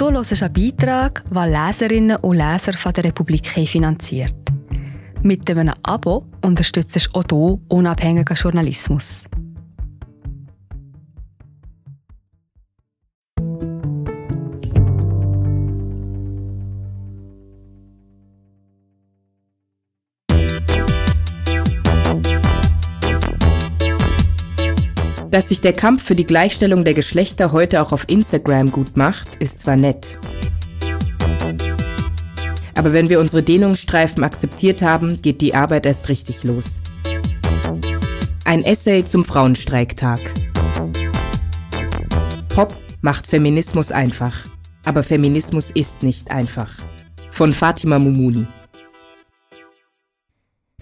Du hörst einen Beitrag, den Leserinnen und Leser von der Republik finanziert. Mit einem Abo unterstützt auch du unabhängigen Journalismus. Dass sich der Kampf für die Gleichstellung der Geschlechter heute auch auf Instagram gut macht, ist zwar nett. Aber wenn wir unsere Dehnungsstreifen akzeptiert haben, geht die Arbeit erst richtig los. Ein Essay zum Frauenstreiktag. Pop macht Feminismus einfach. Aber Feminismus ist nicht einfach. Von Fatima Mumuni.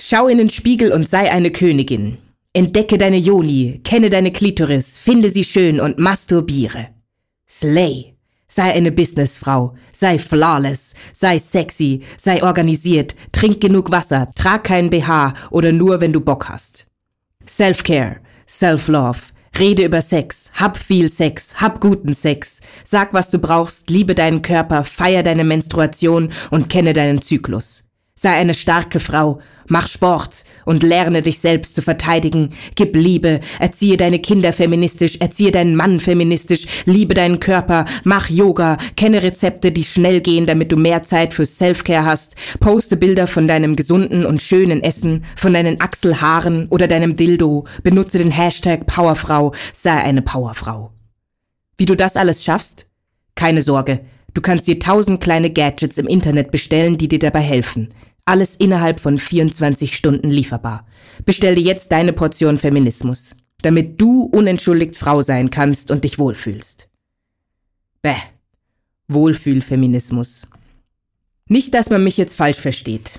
Schau in den Spiegel und sei eine Königin. Entdecke deine Joni, kenne deine Klitoris, finde sie schön und masturbiere. Slay. Sei eine Businessfrau, sei flawless, sei sexy, sei organisiert, trink genug Wasser, trag keinen BH oder nur wenn du Bock hast. Self-Care, Self-Love, rede über Sex, hab viel Sex, hab guten Sex, sag was du brauchst, liebe deinen Körper, feier deine Menstruation und kenne deinen Zyklus. Sei eine starke Frau, mach Sport und lerne dich selbst zu verteidigen. Gib Liebe, erziehe deine Kinder feministisch, erziehe deinen Mann feministisch, liebe deinen Körper, mach Yoga, kenne Rezepte, die schnell gehen, damit du mehr Zeit für Selfcare hast. Poste Bilder von deinem gesunden und schönen Essen, von deinen Achselhaaren oder deinem Dildo. Benutze den Hashtag Powerfrau, sei eine Powerfrau. Wie du das alles schaffst? Keine Sorge. Du kannst dir tausend kleine Gadgets im Internet bestellen, die dir dabei helfen. Alles innerhalb von 24 Stunden lieferbar. Bestell dir jetzt deine Portion Feminismus, damit du unentschuldigt Frau sein kannst und dich wohlfühlst. Bäh. Wohlfühlfeminismus. Nicht, dass man mich jetzt falsch versteht.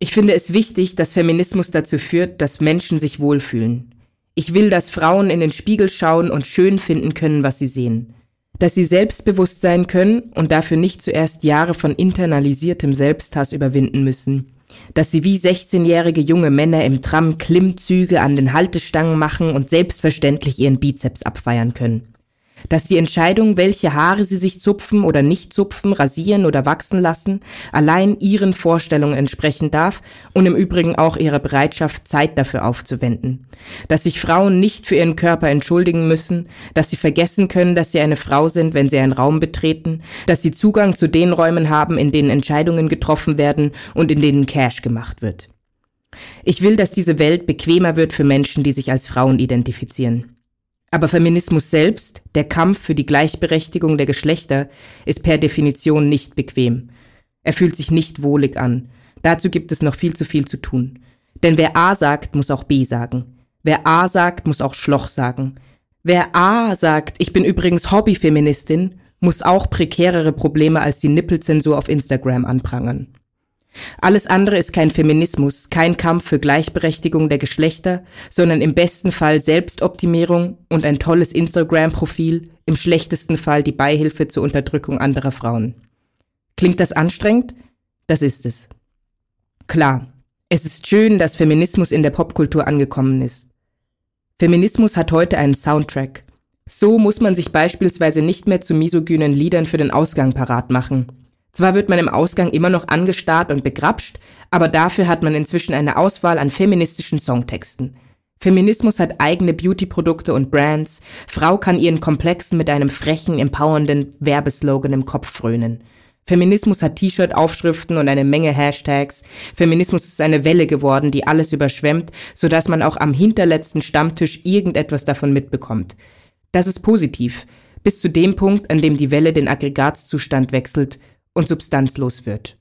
Ich finde es wichtig, dass Feminismus dazu führt, dass Menschen sich wohlfühlen. Ich will, dass Frauen in den Spiegel schauen und schön finden können, was sie sehen dass sie selbstbewusst sein können und dafür nicht zuerst Jahre von internalisiertem Selbsthass überwinden müssen, dass sie wie 16-jährige junge Männer im Tram Klimmzüge an den Haltestangen machen und selbstverständlich ihren Bizeps abfeiern können dass die Entscheidung, welche Haare sie sich zupfen oder nicht zupfen, rasieren oder wachsen lassen, allein ihren Vorstellungen entsprechen darf und im Übrigen auch ihrer Bereitschaft, Zeit dafür aufzuwenden. Dass sich Frauen nicht für ihren Körper entschuldigen müssen, dass sie vergessen können, dass sie eine Frau sind, wenn sie einen Raum betreten, dass sie Zugang zu den Räumen haben, in denen Entscheidungen getroffen werden und in denen Cash gemacht wird. Ich will, dass diese Welt bequemer wird für Menschen, die sich als Frauen identifizieren. Aber Feminismus selbst, der Kampf für die Gleichberechtigung der Geschlechter, ist per Definition nicht bequem. Er fühlt sich nicht wohlig an. Dazu gibt es noch viel zu viel zu tun. Denn wer A sagt, muss auch B sagen. Wer A sagt, muss auch Schloch sagen. Wer A sagt, ich bin übrigens Hobbyfeministin, muss auch prekärere Probleme als die Nippelzensur auf Instagram anprangern. Alles andere ist kein Feminismus, kein Kampf für Gleichberechtigung der Geschlechter, sondern im besten Fall Selbstoptimierung und ein tolles Instagram-Profil, im schlechtesten Fall die Beihilfe zur Unterdrückung anderer Frauen. Klingt das anstrengend? Das ist es. Klar, es ist schön, dass Feminismus in der Popkultur angekommen ist. Feminismus hat heute einen Soundtrack. So muss man sich beispielsweise nicht mehr zu misogynen Liedern für den Ausgang parat machen. Zwar wird man im Ausgang immer noch angestarrt und begrapscht, aber dafür hat man inzwischen eine Auswahl an feministischen Songtexten. Feminismus hat eigene Beauty-Produkte und Brands. Frau kann ihren Komplexen mit einem frechen, empowernden Werbeslogan im Kopf frönen. Feminismus hat T-Shirt-Aufschriften und eine Menge Hashtags. Feminismus ist eine Welle geworden, die alles überschwemmt, sodass man auch am hinterletzten Stammtisch irgendetwas davon mitbekommt. Das ist positiv, bis zu dem Punkt, an dem die Welle den Aggregatzustand wechselt und substanzlos wird.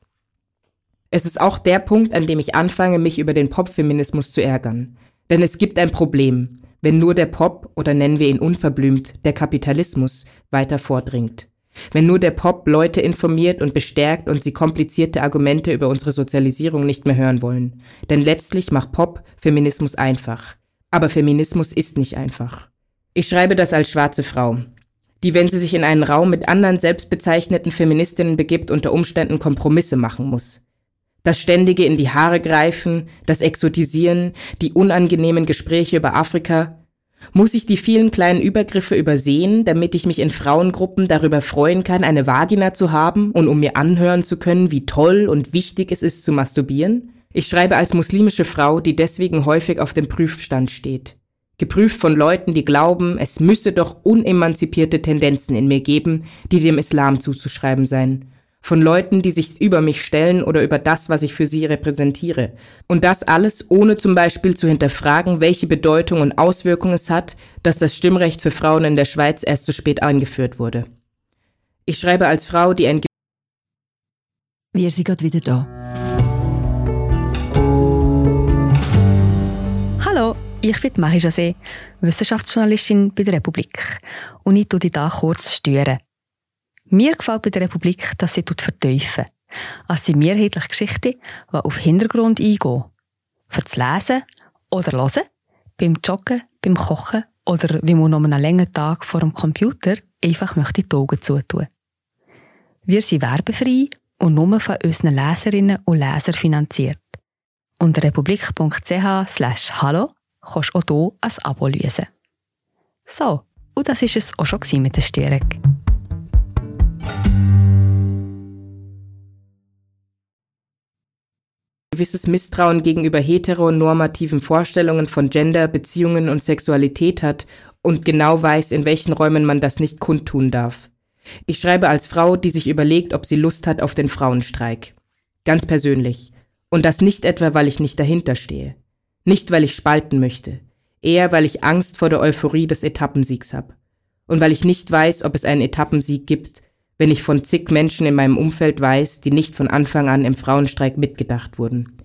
Es ist auch der Punkt, an dem ich anfange, mich über den Popfeminismus zu ärgern. Denn es gibt ein Problem, wenn nur der Pop, oder nennen wir ihn unverblümt, der Kapitalismus, weiter vordringt. Wenn nur der Pop Leute informiert und bestärkt und sie komplizierte Argumente über unsere Sozialisierung nicht mehr hören wollen. Denn letztlich macht Pop Feminismus einfach. Aber Feminismus ist nicht einfach. Ich schreibe das als schwarze Frau die, wenn sie sich in einen Raum mit anderen selbstbezeichneten Feministinnen begibt, unter Umständen Kompromisse machen muss. Das ständige in die Haare greifen, das Exotisieren, die unangenehmen Gespräche über Afrika. Muss ich die vielen kleinen Übergriffe übersehen, damit ich mich in Frauengruppen darüber freuen kann, eine Vagina zu haben und um mir anhören zu können, wie toll und wichtig es ist zu masturbieren? Ich schreibe als muslimische Frau, die deswegen häufig auf dem Prüfstand steht. Geprüft von Leuten, die glauben, es müsse doch unemanzipierte Tendenzen in mir geben, die dem Islam zuzuschreiben seien von Leuten, die sich über mich stellen oder über das, was ich für sie repräsentiere. Und das alles ohne zum Beispiel zu hinterfragen, welche Bedeutung und Auswirkung es hat, dass das Stimmrecht für Frauen in der Schweiz erst so spät eingeführt wurde. Ich schreibe als Frau, die ein Wir sind gerade wieder da. Ich bin Marie-José, Wissenschaftsjournalistin bei der Republik. Und ich tue dich hier kurz stören. Mir gefällt bei der Republik, dass sie vertiefen. Es sind mehrheitlich Geschichten, die auf Hintergrund eingehen. Für das Lesen oder Hören, beim Joggen, beim Kochen oder wie man noch einen langen Tag vor dem Computer einfach möchte die Augen zutun. Wir sind werbefrei und nur von unseren Leserinnen und Lesern finanziert. Unter republik.ch slash hallo kannst du auch hier ein Abo lösen. So, und das war es auch schon mit der Störung. gewisses Misstrauen gegenüber heteronormativen Vorstellungen von Gender, Beziehungen und Sexualität hat und genau weiß, in welchen Räumen man das nicht kundtun darf. Ich schreibe als Frau, die sich überlegt, ob sie Lust hat auf den Frauenstreik. Ganz persönlich. Und das nicht etwa, weil ich nicht dahinter stehe. Nicht, weil ich spalten möchte. Eher, weil ich Angst vor der Euphorie des Etappensiegs habe. Und weil ich nicht weiß, ob es einen Etappensieg gibt, wenn ich von zig Menschen in meinem Umfeld weiß, die nicht von Anfang an im Frauenstreik mitgedacht wurden,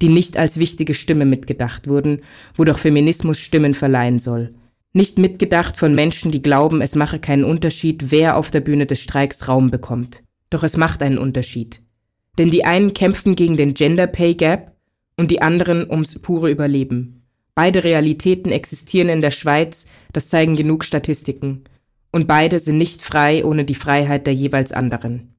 die nicht als wichtige Stimme mitgedacht wurden, wo doch Feminismus Stimmen verleihen soll. Nicht mitgedacht von Menschen, die glauben, es mache keinen Unterschied, wer auf der Bühne des Streiks Raum bekommt. Doch es macht einen Unterschied. Denn die einen kämpfen gegen den Gender Pay Gap und die anderen ums pure Überleben. Beide Realitäten existieren in der Schweiz, das zeigen genug Statistiken und beide sind nicht frei ohne die Freiheit der jeweils anderen.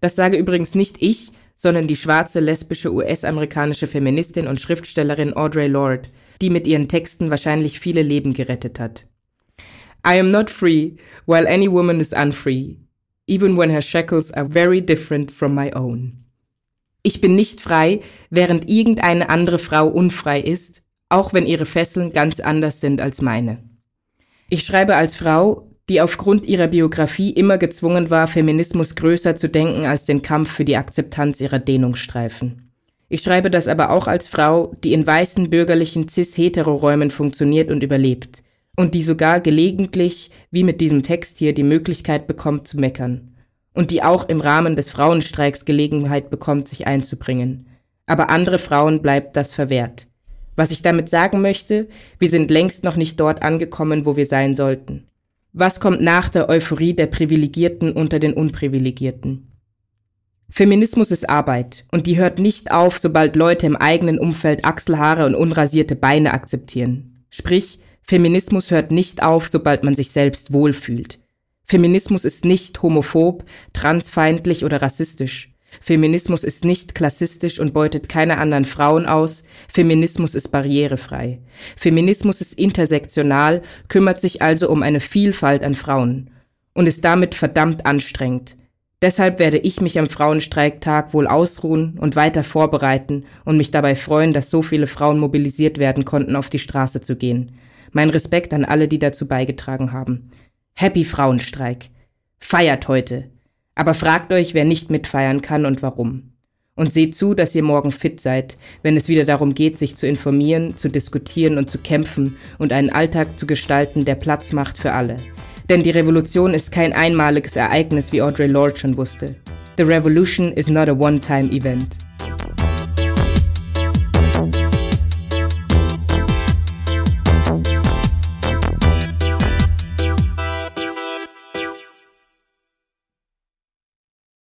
Das sage übrigens nicht ich, sondern die schwarze lesbische US-amerikanische Feministin und Schriftstellerin Audre Lorde, die mit ihren Texten wahrscheinlich viele Leben gerettet hat. I am not free, while any woman is unfree, even when her shackles are very different from my own. Ich bin nicht frei, während irgendeine andere Frau unfrei ist, auch wenn ihre Fesseln ganz anders sind als meine. Ich schreibe als Frau, die aufgrund ihrer Biografie immer gezwungen war, Feminismus größer zu denken als den Kampf für die Akzeptanz ihrer Dehnungsstreifen. Ich schreibe das aber auch als Frau, die in weißen bürgerlichen cis-hetero-Räumen funktioniert und überlebt und die sogar gelegentlich, wie mit diesem Text hier, die Möglichkeit bekommt zu meckern und die auch im Rahmen des Frauenstreiks Gelegenheit bekommt, sich einzubringen. Aber andere Frauen bleibt das verwehrt. Was ich damit sagen möchte, wir sind längst noch nicht dort angekommen, wo wir sein sollten. Was kommt nach der Euphorie der Privilegierten unter den Unprivilegierten? Feminismus ist Arbeit und die hört nicht auf, sobald Leute im eigenen Umfeld Achselhaare und unrasierte Beine akzeptieren. Sprich, Feminismus hört nicht auf, sobald man sich selbst wohlfühlt. Feminismus ist nicht homophob, transfeindlich oder rassistisch. Feminismus ist nicht klassistisch und beutet keine anderen Frauen aus. Feminismus ist barrierefrei. Feminismus ist intersektional, kümmert sich also um eine Vielfalt an Frauen und ist damit verdammt anstrengend. Deshalb werde ich mich am Frauenstreiktag wohl ausruhen und weiter vorbereiten und mich dabei freuen, dass so viele Frauen mobilisiert werden konnten, auf die Straße zu gehen. Mein Respekt an alle, die dazu beigetragen haben. Happy Frauenstreik. Feiert heute. Aber fragt euch, wer nicht mitfeiern kann und warum. Und seht zu, dass ihr morgen fit seid, wenn es wieder darum geht, sich zu informieren, zu diskutieren und zu kämpfen und einen Alltag zu gestalten, der Platz macht für alle. Denn die Revolution ist kein einmaliges Ereignis, wie Audre Lorde schon wusste. The revolution is not a one-time event.